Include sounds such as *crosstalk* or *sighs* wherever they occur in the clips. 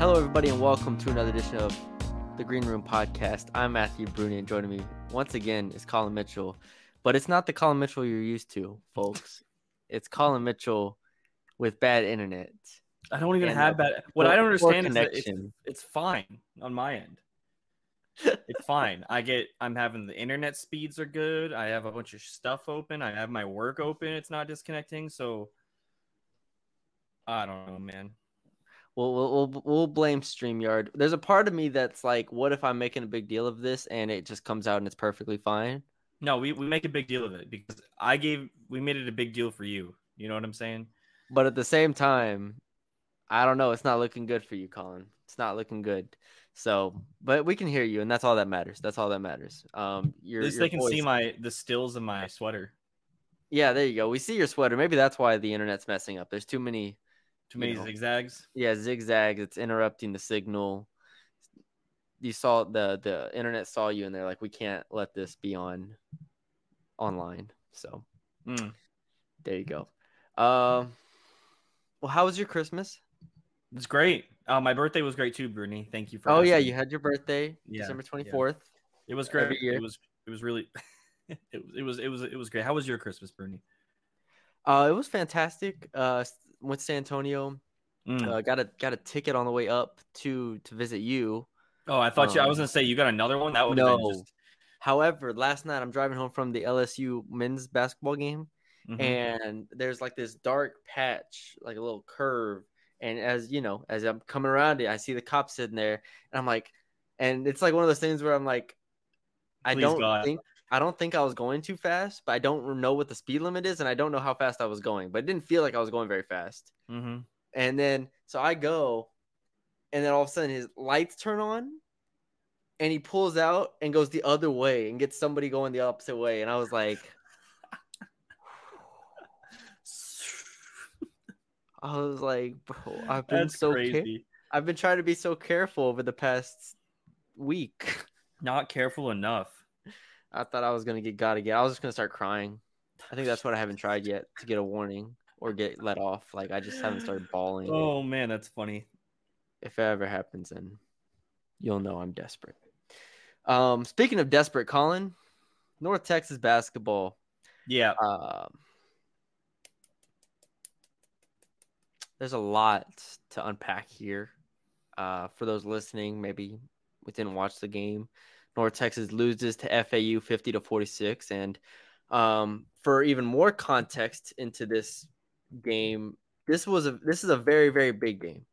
Hello, everybody, and welcome to another edition of the Green Room Podcast. I'm Matthew Bruni, and joining me once again is Colin Mitchell. But it's not the Colin Mitchell you're used to, folks. *laughs* it's Colin Mitchell with bad internet. I don't even And have that. What I don't understand is that it's, it's fine on my end. *laughs* It's fine. I get. I'm having the internet speeds are good. I have a bunch of stuff open. I have my work open. It's not disconnecting. So I don't know, man. We'll, we'll, we'll, we'll blame StreamYard. There's a part of me that's like, what if I'm making a big deal of this and it just comes out and it's perfectly fine? No, we, we make a big deal of it because I gave. We made it a big deal for you. You know what I'm saying? But at the same time, I don't know. It's not looking good for you, Colin. It's not looking good. So, but we can hear you, and that's all that matters. That's all that matters. Um, your, At least your they can see my the stills of my sweater. Yeah, there you go. We see your sweater. Maybe that's why the internet's messing up. There's too many, Too many You know. zigzags. yeah, zigzags. It's interrupting the signal. You saw the the internet saw you, and they're like, we can't let this be on online. So Mm. there you go. Um, well, how was your Christmas? It's great. Uh, my birthday was great too, Bruni. Thank you for. Oh yeah, you had your birthday, Yeah, December yeah. twenty fourth. It was great. It was it was really *laughs* it was it was it was it was great. How was your Christmas, Bernie? Uh, it was fantastic. Uh, went to San Antonio. Mm. Uh, got a got a ticket on the way up to to visit you. oh, I thought you. I was um, gonna say you got another one. That would No. been just. However, last night I'm driving home from the LSU men's basketball game, Mhm. and there's like this dark patch, like a little curve. And as you know, as I'm coming around it, I see the cop sitting there, and I'm like, and it's like one of those things where I'm like, I Please, don't God. think I don't think I was going too fast, but I don't know what the speed limit is, and I don't know how fast I was going, but it didn't feel like I was going very fast. Mhm. And then so I go, and then all of a sudden his lights turn on, and he pulls out and goes the other way and gets somebody going the opposite way. And I was like, *laughs* I was like, bro, I've been That's so crazy. I've been trying to be so careful over the past week. *laughs* Not careful enough. I thought I was gonna get got again. I was just gonna start crying. I think that's what I haven't tried yet to get a warning or get let off. Like I just haven't started bawling. Oh man, that's funny. if it ever happens, then you'll know I'm desperate. Um, speaking of desperate, Colin, North Texas basketball. Yeah. Um, there's a lot to unpack here. Uh, for those listening, maybe we didn't watch the game. North Texas loses to FAU 50 to 46, and um, for even more context into this game, this was a this is a very very big game.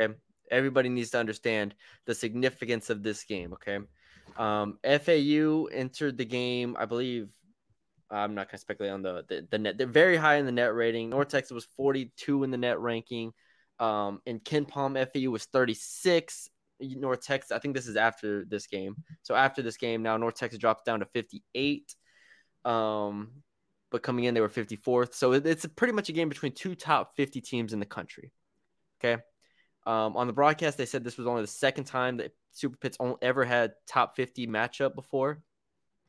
Okay, everybody needs to understand the significance of this game. Okay, um, FAU entered the game, I believe. I'm not gonna speculate on the, the the net. They're very high in the net rating. North Texas was 42 in the net ranking. Um, and KenPom FAU was 36. North Texas, I think this is after this game. So after this game, now North Texas drops down to 58. Um, but coming in, they were 54th. So it- it's pretty much a game between two top 50 teams in the country. Okay. Um, on the broadcast, they said this was only the second time that Super Pit's only ever had top 50 matchup before.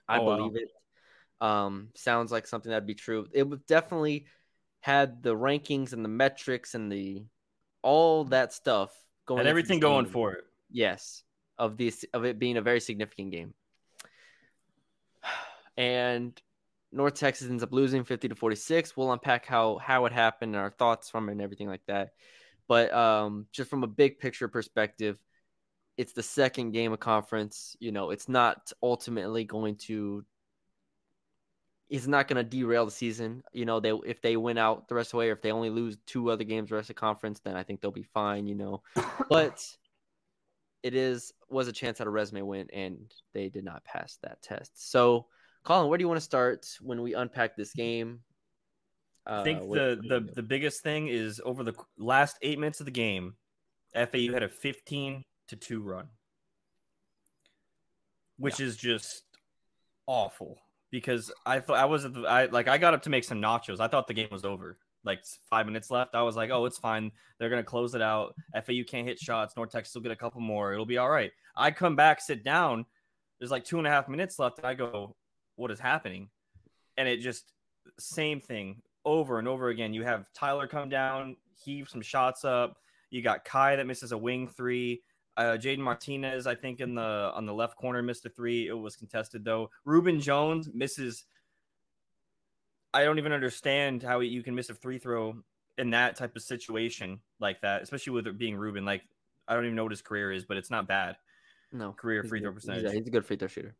I Oh, wow. believe it. Um, sounds like something that'd be true. It would definitely had the rankings and the metrics and the all that stuff going. Into everything going for it. Yes, of this of it being a very significant game. *sighs* And North Texas ends up losing 50 to 46. We'll unpack how how it happened and our thoughts from it and everything like that. But um just from a big picture perspective, it's the second game of conference. You know, it's not ultimately going to it's not going to derail the season. You know, they if they win out the rest of the way, or if they only lose two other games the rest of the conference, then I think they'll be fine. You know, *laughs* but it is was a chance at a resume win, and they did not pass that test. So, Colin, where do you want to start when we unpack this game? I think Uh, the the the biggest thing is over the last eight minutes of the game, FAU had a 15 to two run, which is just awful because I thought I was at the, I like I got up to make some nachos. I thought the game was over. Like five minutes left, I was like, "Oh, it's fine. They're gonna close it out. FAU can't hit shots. North Texas will get a couple more. It'll be all right." I come back, sit down. There's like two and a half minutes left, I go, "What is happening?" And it just same thing over and over again. You have Tylor come down, heave some shots up. You got Kai that misses a wing three. Uh, Jaden Martinez, I think, in the on the left corner missed a three. It was contested though. Rubin Jones misses. I don't even understand how you can miss a free throw in that type of situation like that, especially with it being Rubin. Like I don't even know what his career is, but it's not bad. No Career free throw good. He's- percentage. He's, a good free throw shooter.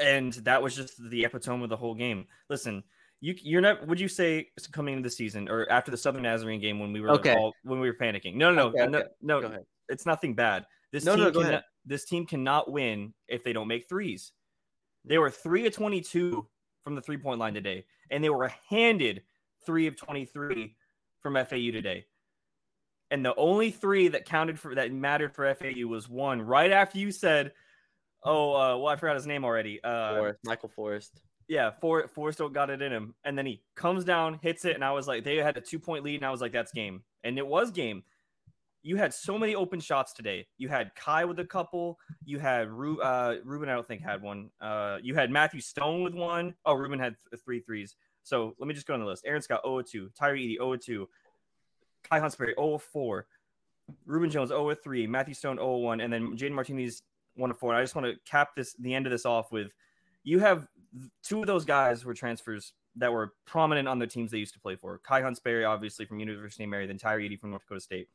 and that was just the epitome of the whole game. Listen, you you're not. Would you say coming into the season or after the Southern Nazarene game when we were Okay. all when we were panicking? No, no, Okay, no, okay. no, Go no. It's nothing bad. This No, team no, cannot, ahead. this team cannot win if they don't make threes. They were three of twenty two from the three point line today, and they were handed three of twenty three from FAU today. And the only three that counted for that mattered for FAU was one right after you said, "Oh, uh, well, I forgot his name already." Uh, Forrest, Michael Forrest. yeah, For, Forrest got it in him, and then he comes down, hits it, and I was like, they had a two point lead, and I was like, that's game, and it was game. You had so many open shots today. You had Kai with a couple. You had Ru- uh, Rubin. I don't think had one. Uh, you had Matthew Stone with one. Oh, Rubin had th- three threes. So let me just go on the list. Aaron Scott 0 2, Tyree Eady 0 2, Kai Huntsberry 0 4, Rubin Jones 0 3, Matthew Stone 0 1, and then Jaden Martinez 1 4. And I just want to cap this the end of this off with you have two of those guys were transfers that were prominent on the teams they used to play for. Kai Huntsberry, obviously from University of Mary, then Tyree Eady from North Dakota State.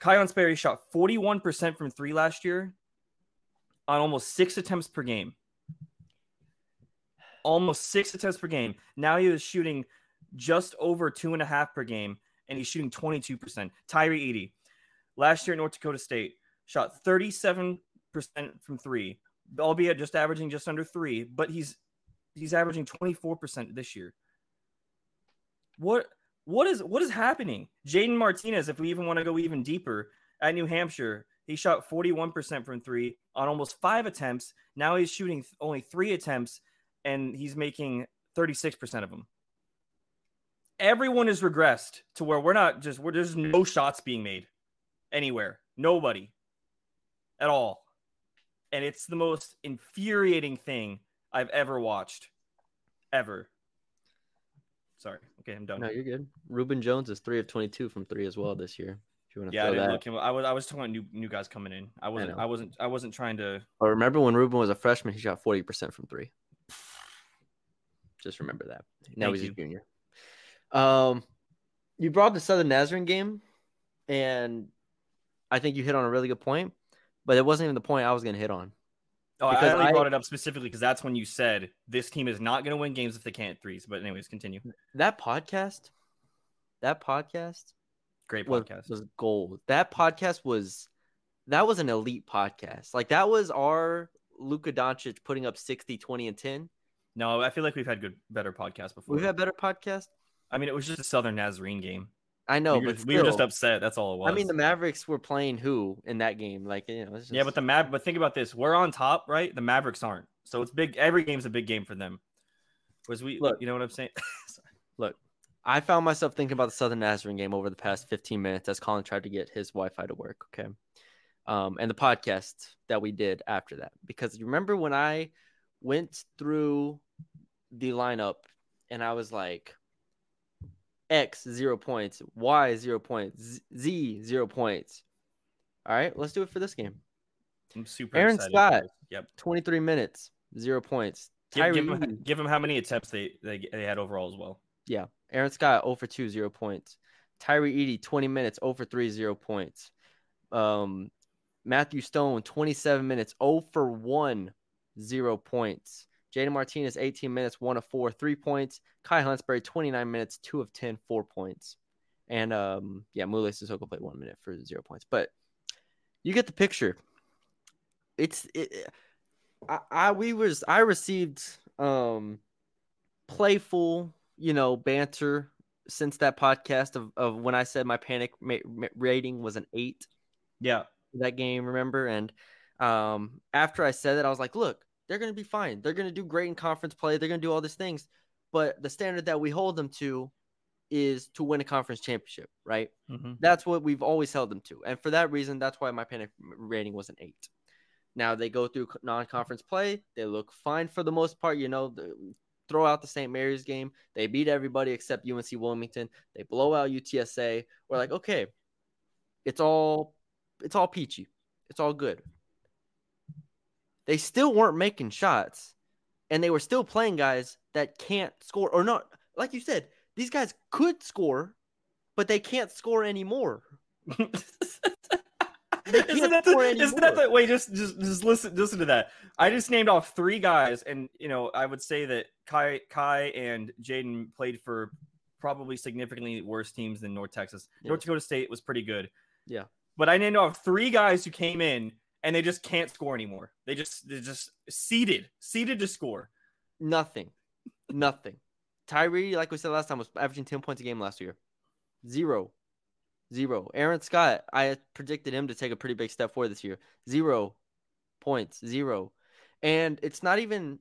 Kai Sperry shot 41% from three last year on almost six attempts per game. Almost six attempts per game. Now he is shooting just over two and a half per game, and he's shooting 22%. Tyree Eady, last year at North Dakota State, shot 37% from three, albeit just averaging just under three, but he's he's averaging 24% this year. What what is what is happening? Jaden Martinez, if we even want to go even deeper, at New Hampshire, he shot 41% from three on almost five attempts. Now he's shooting only three attempts and he's making 36% of them. Everyone has regressed to where we're not just where there's no shots being made anywhere. Nobody at all. And it's the most infuriating thing I've ever watched. Ever. Sorry. Okay, I'm done. No, you're good. Rubin Jones is three of twenty-two from three as well this year. If you want to yeah, I didn't that. look him. I was I was talking about new new guys coming in. I wasn't know. I, wasn't I wasn't trying to But remember when Rubin was a freshman, he shot forty percent from three. Just remember that. Now Thank he's you. a junior. Um, you brought the Southern Nazarene game, and I think you hit on a really good point. But it wasn't even the point I was going to hit on. Oh, Because I only brought it up specifically because that's when you said this team is not going to win games if they can't threes. But anyways, continue. That podcast, that podcast Great was, podcast. was gold. That podcast was that was an elite podcast. Like that was our Luka Doncic putting up 60, 20, and 10. no, I feel like we've had good, better podcasts before. We've had better podcasts. I mean, it was just a Southern Nazarene game. I know, we, were, but we were just upset. That's all it was. I mean, the Mavericks were playing who in that game? Like, you know, it's just, yeah, but the Mav. But think about this: we're on top, right? The Mavericks aren't. So it's big. Every game's a big game for them. Whereas we, Look. you know what I'm saying? *laughs* Look, I found myself thinking about the Southern Nazarene game over the past 15 minutes as Colin tried to get his Wi-Fi to work. Okay, um, and the podcast that we did after that, because you remember when I went through the lineup and I was like, X zero points, Y zero points, Z- zero points. All right, let's do it for this game. I'm super. Aaron excited Scott. Yep. 23 minutes, zero points. Give, give, him, *laughs* give him how many attempts they, they they had overall as well. Yeah. Aaron Scott 0 for 2, 0 points. Tyree Eady, 20 minutes, 0 for 3, 0 points. Um, Matthew Stone, 27 minutes, 0 for 1, 0 points. Jaden Martinez, 18 minutes, 1 of 4, 3 points. Kai Huntsberry, 29 minutes, 2 of 10, 4 points. And um, yeah, Moulaye Sissoko played 1 minute for 0 points. But you get the picture. It's it, I, I we was I received um playful, you know, banter since that podcast of, of when I said my panic ma- ma- rating was an eight Yeah. that game, remember? And um, after I said that, I was like, look, they're going to be fine. They're going to do great in conference play. They're going to do all these things. But the standard that we hold them to is to win a conference championship, right? Mm-hmm. That's what we've always held them to. And for that reason, that's why my panic rating was an eight. Now they go through non conference play. They look fine for the most part. You know, throw out the St. Mary's game. They beat everybody except UNC Wilmington. They blow out UTSA. We're like, okay, it's all it's all peachy. It's all good. They still weren't making shots, and they were still playing guys that can't score or not. Like you said, these guys could score, but they can't score anymore. *laughs* They can't isn't that the, isn't that the wait just just just listen listen to that i just named off three guys and you know i would say that kai kai and jaden played for probably significantly worse teams than north texas Yeah. north dakota state was pretty good Yeah. but i named off three guys who came in and they just can't score anymore they just they're just seated seated to score Nothing. Nothing. Tyree, like we said last time, was averaging 10 points a game last year. Zero. Zero. Aaron Scott, I predicted him to take a pretty big step forward this year. Zero points. Zero. And it's not even,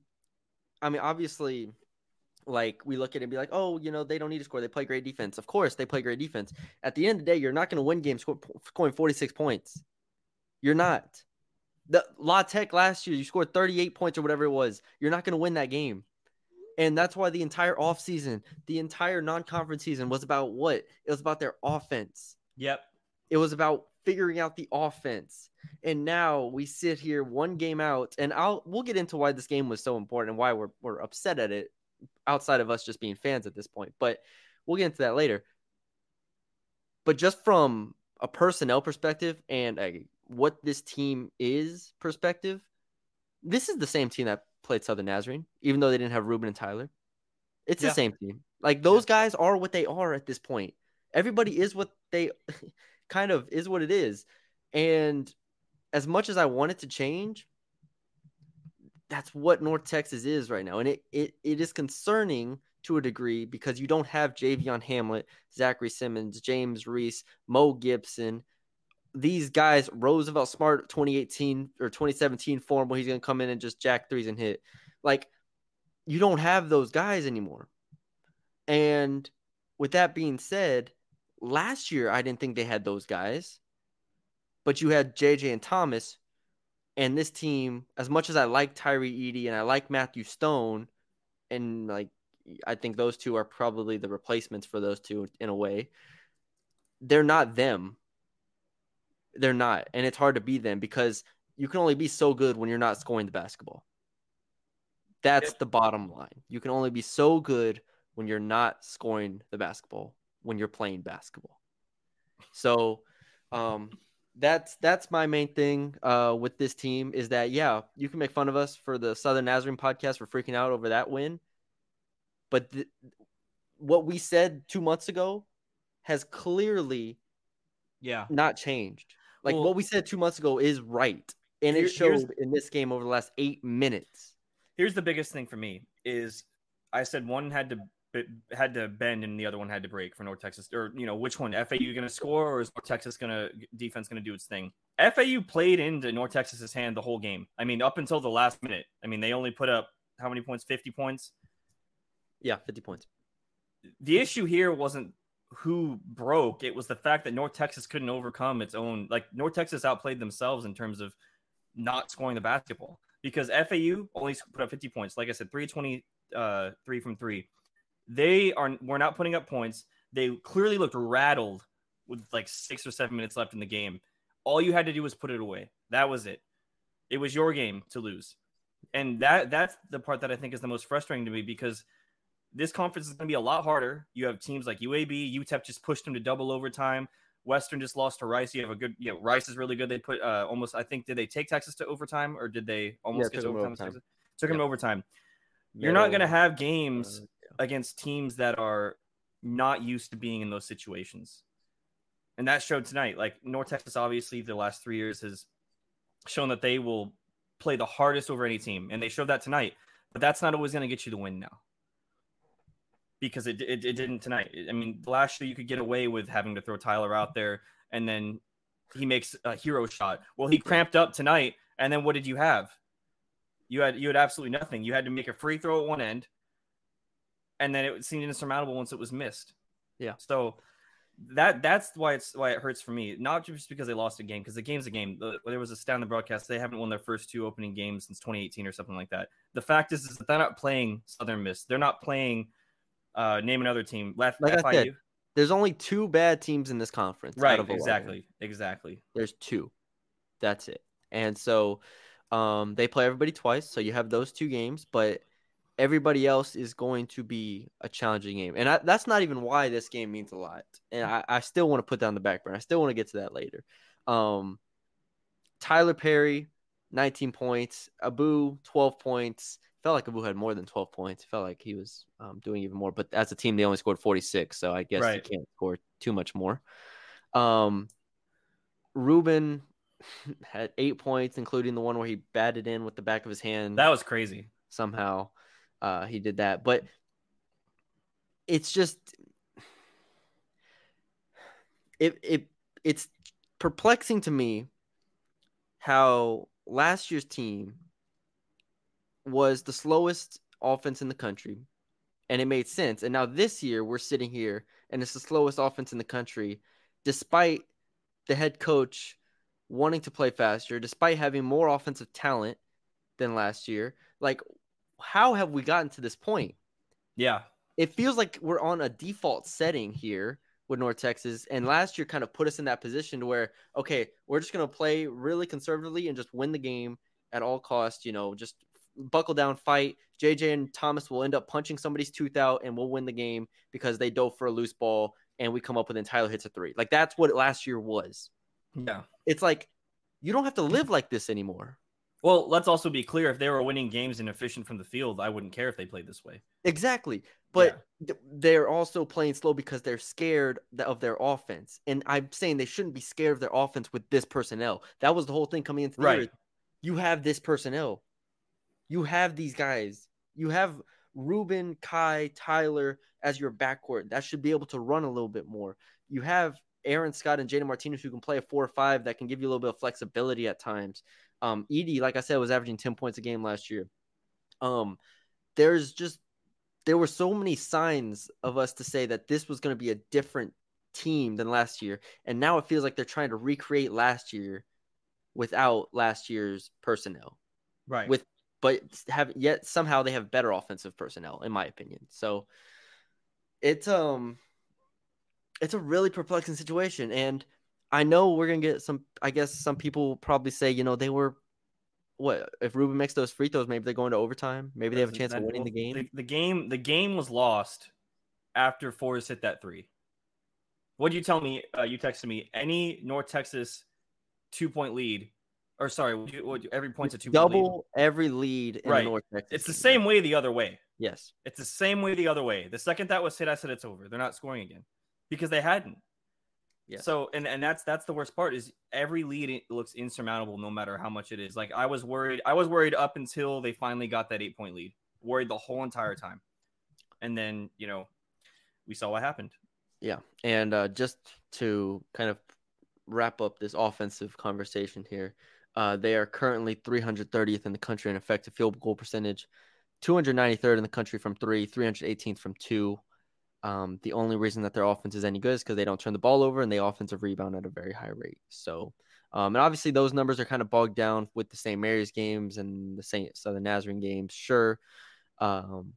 I mean, obviously, like we look at it and be like, oh, you know, they don't need to score. They play great defense. Of course, they play great defense. At the end of the day, you're not going to win games scoring 46 points. You're not. The La Tech last year, you scored 38 points or whatever it was. You're not going to win that game. And that's why the entire offseason, the entire non conference season was about what? It was about their offense. yep It was about figuring out the offense. And now we sit here one game out, and I'll we'll get into why this game was so important and why we're we're upset at it outside of us just being fans at this point. But we'll get into that later. But just from a personnel perspective and a what this team is perspective, this is the same team that played Southern Nazarene, even though they didn't have Rubin and Tylor. It's Yeah. the same team. Like those guys are what they are at this point. Everybody is what they *laughs* kind of is what it is. And as much as I want it to change, that's what North Texas is right now. And it it, it is concerning to a degree because you don't have Javion Hamlet, Zachary Simmons, James Reese, Mo Gibson. These guys, Roosevelt Smart 2018 or 2017 form where he's gonna come in and just jack threes and hit. Like you don't have those guys anymore. And with that being said, last year I didn't think they had those guys. But you had JJ and Thomas, and this team, as much as I like Tyree Eady and I like Matthew Stone, and like I think those two are probably the replacements for those two in a way. They're not them. They're not, and it's hard to be them because you can only be so good when you're not scoring the basketball. That's the bottom line. You can only be so good when you're not scoring the basketball when you're playing basketball. So, um, that's that's my main thing uh, with this team is that yeah, you can make fun of us for the Southern Nazarene podcast for freaking out over that win, but th- what we said two months ago has clearly yeah not changed. Like Well- what we said two months ago is right, and Here- it showed in this game over the last eight minutes. here's the biggest thing for me is I said one had to had to bend and the other one had to break for North Texas or you know which one FAU going to score or is North Texas going to defense going to do its thing. FAU played into North Texas's hand the whole game. I mean up until the last minute. I mean they only put up how many points? 50 points. Yeah, fifty points. The issue here wasn't who broke, it was the fact that North Texas couldn't overcome its own like North Texas outplayed themselves in terms of not scoring the basketball because FAU only put up 50 points. Like I said, 320 uh, three from three. They are were not putting up points. They clearly looked rattled with like six or seven minutes left in the game. All you had to do was put it away. That was it. It was your game to lose, and that that's the part that I think is the most frustrating to me because this conference is going to be a lot harder. You have teams like UAB, UTEP just pushed them to double overtime. Western just lost to Rice. You have a good, you know, Rice is really good. They put uh, almost, I think, did they take Texas to overtime or did they almost Yeah, get took to overtime? overtime. Took them Yeah. to overtime. You're not going to have games uh, against teams that are not used to being in those situations. And that showed tonight. Like North Texas, obviously, the last three years has shown that they will play the hardest over any team. And they showed that tonight. But that's not always going to get you the win now. Because it, it, it didn't tonight. I mean, last year you could get away with having to throw Tylor out there and then he makes a hero shot. Well, he cramped up tonight. And then what did you have? You had you had absolutely nothing. You had to make a free throw at one end, and then it seemed insurmountable once it was missed. Yeah. So that that's why it's why it hurts for me. Not just because they lost a game, because the game's a game. There was a stat in the broadcast. They haven't won their first two opening games since 2018 or something like that. The fact is, is that they're not playing Southern Miss. They're not playing. Uh, name another team. Left Like I said, There's only two bad teams in this conference. out right. Exactly. Exactly. There's two. That's it. And so um, they play everybody twice. So you have those two games, but everybody else is going to be a challenging game. And I, that's not even why this game means a lot. And I, I still want to put down the back burner. I still want to get to that later. Um, Tylor Perry, 19 points. Abou, 12 points. Felt like Abou had more than 12 points. Felt like he was um, doing even more. But as a team, they only scored 46. So I guess Right. you can't score too much more. Um, Rubin *laughs* had eight points, including the one where he batted in with the back of his hand. That was crazy. somehow uh, he did that. But it's just *sighs* it it it's perplexing to me how last year's team was the slowest offense in the country and it made sense and now this year we're sitting here and it's the slowest offense in the country despite the head coach wanting to play faster despite having more offensive talent than last year like how have we gotten to this point Yeah. it feels like we're on a default setting here with North Texas. And last year kind of put us in that position to where, okay, we're just going to play really conservatively and just win the game at all costs, you know, just buckle down, fight. JJ and Thomas will end up punching somebody's tooth out and we'll win the game because they dove for a loose ball and we come up with and Tylor hits a three. Like that's what last year was. Yeah. It's like you don't have to live like this anymore. Well, let's also be clear. If they were winning games and efficient from the field, I wouldn't care if they played this way. Exactly. But th- they're also playing slow because they're scared of their offense. And I'm saying they shouldn't be scared of their offense with this personnel. That was the whole thing coming into the Right. year. You have this personnel. You have these guys. You have Rubin, Kai, Tylor as your backcourt. That should be able to run a little bit more. You have Aaron Scott and Jaden Martinez who can play a four or five that can give you a little bit of flexibility at times. Um, Eady, like I said, was averaging 10 points a game last year. Um, there's just there were so many signs of us to say that this was going to be a different team than last year, and now it feels like they're trying to recreate last year without last year's personnel. Right. With but have yet somehow they have better offensive personnel, in my opinion. So it's um it's a really perplexing situation, and I know we're gonna get some. I guess some people will probably say, you know, they were what if Rubin makes those free throws? Maybe they go into overtime. Maybe they have a chance of winning the game. The, the game, the game was lost after Forrest hit that three. What did you tell me? Uh, you texted me any North Texas two point lead, or sorry, what you, what you- every point's a two point lead. double every lead in Right. North Texas. It's the same way the other way. Yes. It's the same way the other way. The second that was hit, I said it's over. They're not scoring again because they hadn't. Yeah. So and and that's that's the worst part is every lead looks insurmountable no matter how much it is. Like I was worried. I was worried up until they finally got that eight point lead. Worried the whole entire time, and then you know we saw what happened. Yeah. And uh, just to kind of wrap up this offensive conversation here, uh, they are currently 330th in the country in effective field goal percentage, 293rd in the country from three, 318th from two. Um, the only reason that their offense is any good is because they don't turn the ball over and they offensive rebound at a very high rate. So, um, and obviously those numbers are kind of bogged down with the St. Mary's games and the St. Southern Nazarene games, sure. Um,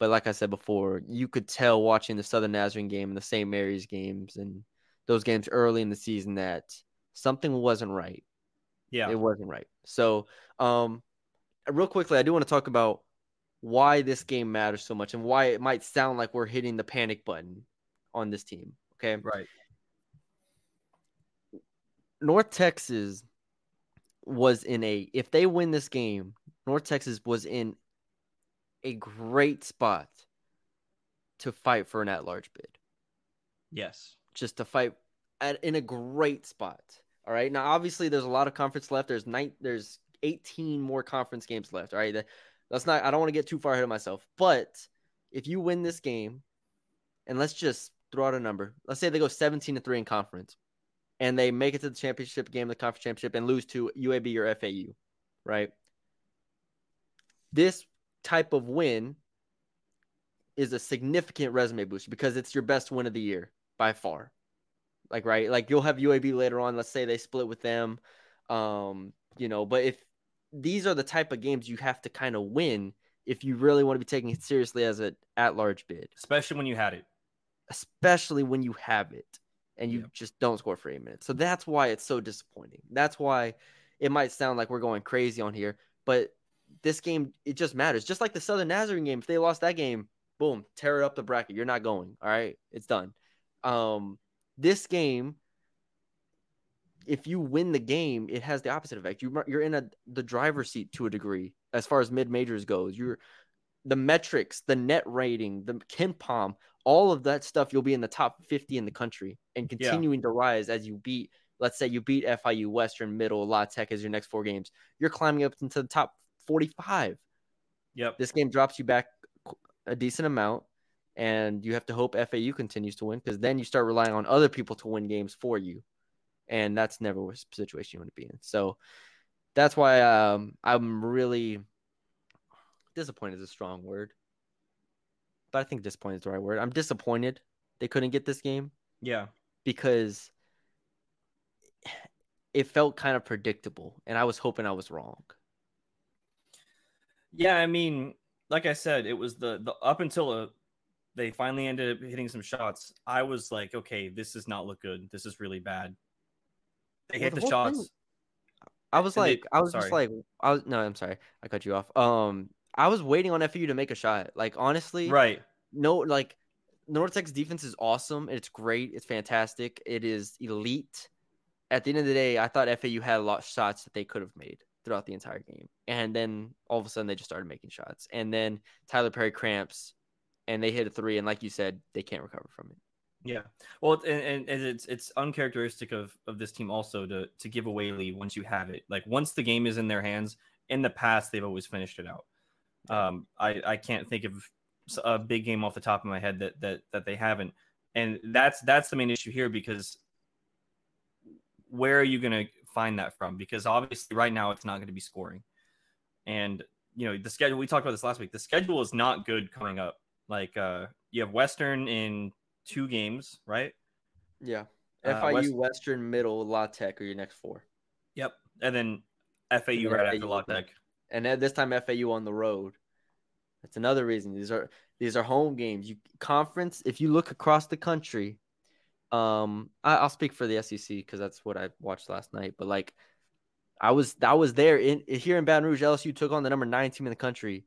but like I said before, you could tell watching the Southern Nazarene game and the St. Mary's games and those games early in the season that something wasn't right. Yeah, It wasn't right. So, um, real quickly, I do want to talk about why this game matters so much and why it might sound like we're hitting the panic button on this team. Okay. right. North Texas was in a, if they win this game, North Texas was in a great spot to fight for an at large bid. Yes. just to fight at in a great spot. All right. Now, obviously, there's a lot of conference left. There's nine. There's 18 more conference games left. All right. That, that's not. I don't want to get too far ahead of myself. But if you win this game, and let's just throw out a number. Let's say they go 17 to three in conference, and they make it to the championship game, the conference championship, and lose to UAB or FAU. Right. This type of win is a significant resume boost because it's your best win of the year by far. Like right, like you'll have UAB later on. Let's say they split with them, um, you know. But if these are the type of games you have to kind of win if you really want to be taking it seriously as an at-large bid, especially when you had it, especially when you have it and you Yep. just don't score for eight minutes. So that's why it's so disappointing. That's why it might sound like we're going crazy on here, but this game it just matters. Just like the Southern Nazarene game, if they lost that game, boom, tear it up the bracket. You're not going. All right, it's done. Um, this game, if you win the game, it has the opposite effect. You you're in a the driver's seat to a degree as far as mid majors goes. You're the metrics, the net rating, the KenPom, all of that stuff. You'll be in the top 50 in the country and Yeah. continuing to rise as you beat. Let's say you beat FIU, Western, Middle, La Tech as your next four games. You're climbing up into the top 45 yep, this game drops you back a decent amount and you have to hope FAU continues to win because then you start relying on other people to win games for you and that's never a situation you want to be in. So that's why um, I'm really disappointed is a strong word but I think disappointed is the right word. I'm disappointed they couldn't get this game yeah, because it felt kind of predictable and I was hoping I was wrong. Yeah. I mean, like I said, it was the the up until uh they finally ended up hitting some shots. I was like, okay, this does not look good. This is really bad. They Well, hit the the, whole thing- shots. I was And they- like, I was just like, I was no, I'm sorry, I cut you off. Um, I was waiting on FU to make a shot. Like honestly, Right. no, like North Texas defense is awesome. It's great. It's fantastic. It is elite. At the end of the day, I thought FAU had a lot of shots that they could have made throughout the entire game, and then all of a sudden they just started making shots, and then Tylor Perry cramps, and they hit a three, and like you said, they can't recover from it. Yeah. Well, and, and, it's it's uncharacteristic of of this team also to to give away lead once you have it. Like once the game is in their hands. In the past, they've always finished it out. Um, I I can't think of a big game off the top of my head that that that they haven't, and that's that's the main issue here because where are you going to find that from? Because obviously, right now it's not going to be scoring, and you know the schedule. We talked about this last week. The schedule is not good coming up. Like uh, you have Western in two games, right? Yeah, Uh, FIU, West- Western, Middle, La Tech are your next four. Yep. And then FAU Yeah, right after FAU La Tech. and at this time FAU on the road. That's another reason. These are these are home games. You conference. If you look across the country, um, I, I'll speak for the SEC because that's what I watched last night. But like, I was I was there in here in Baton Rouge. LSU took on the number nine team in the country,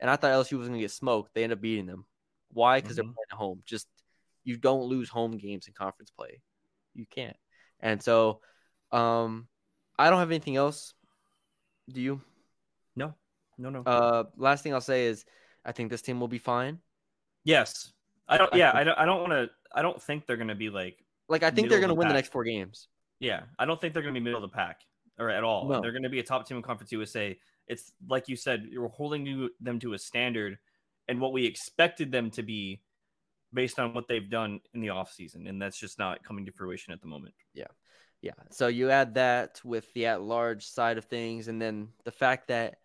and I thought LSU was going to get smoked. They end up beating them. Why? Because they're Mhm. playing at home. Just you don't lose home games in conference play. You can't. And so, um, I don't have anything else. Do you? No, no, no. Uh, last thing I'll say is, I think this team will be fine. yes. I don't. Yeah. I don't. I don't want to. I don't think they're going to be like. Like I think they're going to win the next four games. Yeah. I don't think they're going to be middle of the pack or at all. No. They're going to be a top team in Conference USA. It's like you said. You're holding you, them to a standard and what we expected them to be based on what they've done in the offseason. and that's just not coming to fruition at the moment. Yeah. Yeah. So you add that with the at-large side of things, and then the fact that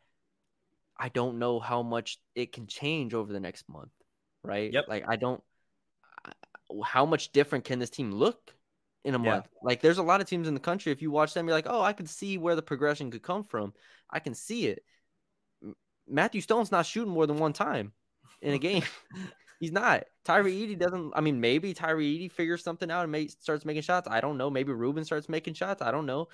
I don't know how much it can change over the next month, right? Yep. Like I don't. How much different can this team look in a Yeah. month? Like there's a lot of teams in the country. If you watch them, you're like, oh, I could see where the progression could come from. I can see it. Matthew Stone's not shooting more than one time in a game. *laughs* *laughs* He's not. Tyree Eady doesn't. I mean, maybe Tyree Eady figures something out and may, starts making shots. I don't know. Maybe Rubin starts making shots. I don't know.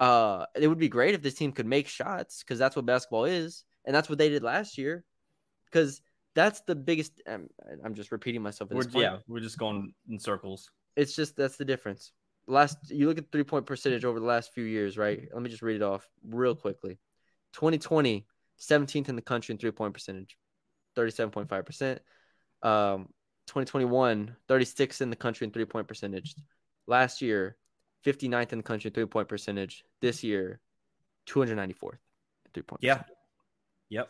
Uh, it would be great if this team could make shots because that's what basketball is, and that's what they did last year. Because that's the biggest. Um, I'm just repeating myself. At We're, this point. yeah. We're just going in circles. It's just that's the difference. Last you look at three point percentage over the last few years, right? Let me just read it off real quickly. 2020, 17th in the country in three point percentage, 37.5%. Um, 2021, 36th in the country in three point percentage. Last year, 59th in the country in three point percentage. This year, 294th in three point. Yeah. percentage. Yep.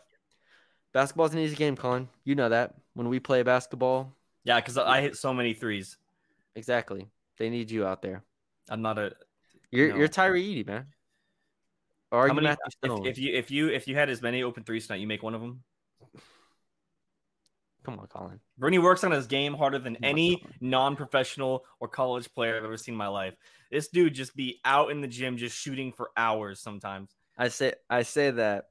Basketball's an easy game, Colin. You know that. When we play basketball, Yeah. Because I hit so many threes. Exactly. They need you out there. I'm not a. You're No. you're Tyree Eady, man. Or are How you many, if, if you if you if you had as many open threes tonight, you make one of them. *laughs* Come on, Colin. Bruni works on his game harder than Come any Colin. non-professional or college player I've ever seen in my life. This dude just be out in the gym just shooting for hours sometimes. I say I say that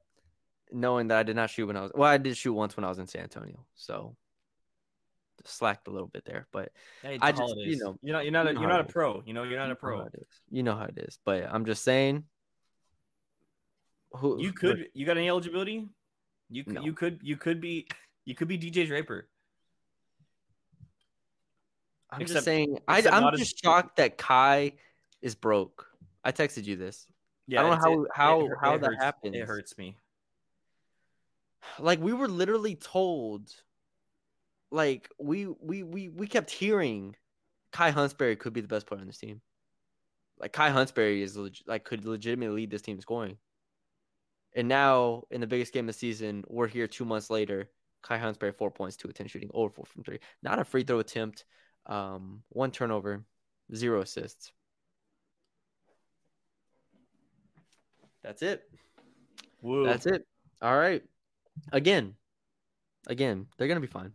knowing that I did not shoot when I was well, I did shoot once when I was in San Antonio, so slacked a little bit there. But Hey, I just- you know- you're not you're not a, you know you're not a pro. You know you're not a pro. how it is. You know how it is. But I'm just saying. Who You could you got any eligibility? You could No. you could you could be you could be DJ Draper. I'm Except- just saying. I, I'm not as- just shocked that Kai is broke. I texted you this. Yeah, I don't know how- it- how- it how it that hurts- happens. It hurts me. Like we were literally told. Like we we we we kept hearing, Kai Huntsberry could be the best player on this team. Like Kai Huntsberry is leg- like could legitimately lead this team in scoring. And now in the biggest game of the season, we're here two months later. Kai Huntsberry four points, two attempt shooting, over four from three. Not a free throw attempt, um, one turnover, zero assists. That's it. Woo. That's it. All right. Again, again, they're gonna be fine.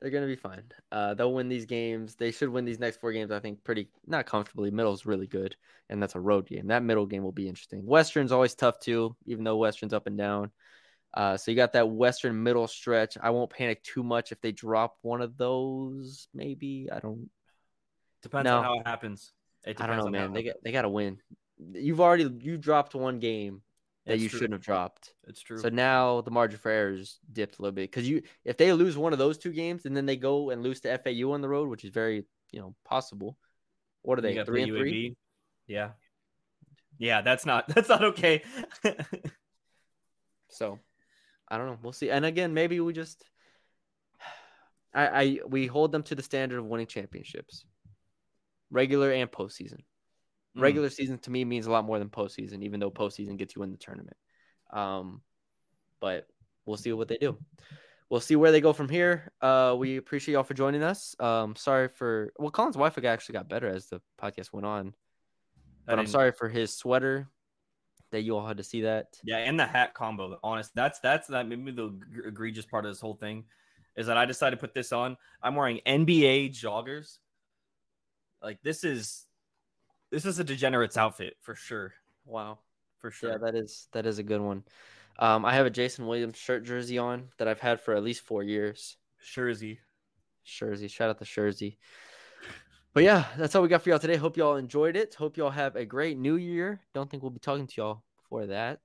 They're gonna be fine. Uh, they'll win these games. They should win these next four games. I think pretty not comfortably. Middle's really good, and that's a road game. That middle game will be interesting. Western's always tough too, even though Western's up and down. Uh, so you got that Western middle stretch. I won't panic too much if they drop one of those. Maybe I don't. Depends No. on how it happens. It I don't know, on man. They got they got to win. You've already you dropped one game that you true. shouldn't have dropped. It's true. So now the margin for error is dipped a little bit because you if they lose one of those two games and then they go and lose to FAU on the road, which is very you know possible. What are You they three and three? Yeah. Yeah, that's not *laughs* that's not okay. *laughs* So I don't know. We'll see. And again, maybe we just *sighs* I, I we hold them to the standard of winning championships, regular and postseason. Mm. Regular season to me means a lot more than postseason, even though postseason gets you in the tournament. Um, but we'll see what they do. We'll see where they go from here. Uh, we appreciate y'all for joining us. Um, sorry for well, Colin's wife actually got better as the podcast went on, but I'm sorry for his sweater that you all had to see that. Yeah, and the hat combo. Honest, that's that's that made me the gr- egregious part of this whole thing is that I decided to put this on. I'm wearing NBA joggers. Like this is this is a degenerate's outfit for sure. Wow. For sure. Yeah, that is that is a good one. Um, I have a Jason Williams shirt jersey on that I've had for at least four years. Shurzy. Shurzy, shout out to Shurzy. But yeah, that's all we got for y'all today. Hope y'all enjoyed it. Hope y'all have a great New Year. Don't think we'll be talking to y'all before that,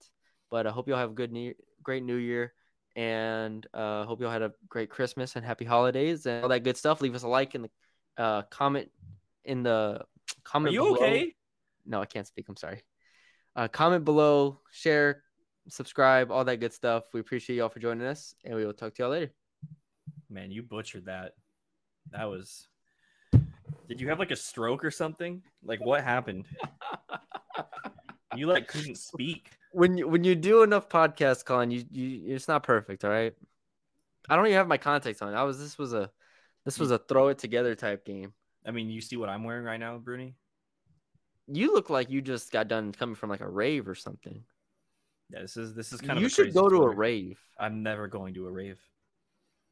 but I hope y'all have a good new, great New Year, and uh, hope y'all had a great Christmas and happy holidays and all that good stuff. Leave us a like in the uh, comment in the Are comment. you below. okay? No, I can't speak. I'm sorry. Uh, comment below, share, subscribe, all that good stuff. We appreciate y'all for joining us, and we will talk to y'all later. Man, you butchered that. That was. Did you have like a stroke or something? Like what happened? You like couldn't speak. When you when you do enough podcasts, Colin, you, you it's not perfect. All right. I don't even have my contacts on. I was this was a this was a throw it together type game. I mean, you see what I'm wearing right now, Bruni? You look like you just got done coming from like a rave or something. Yeah, this is this is kind you of. You should go to a rave. I'm never going to a rave.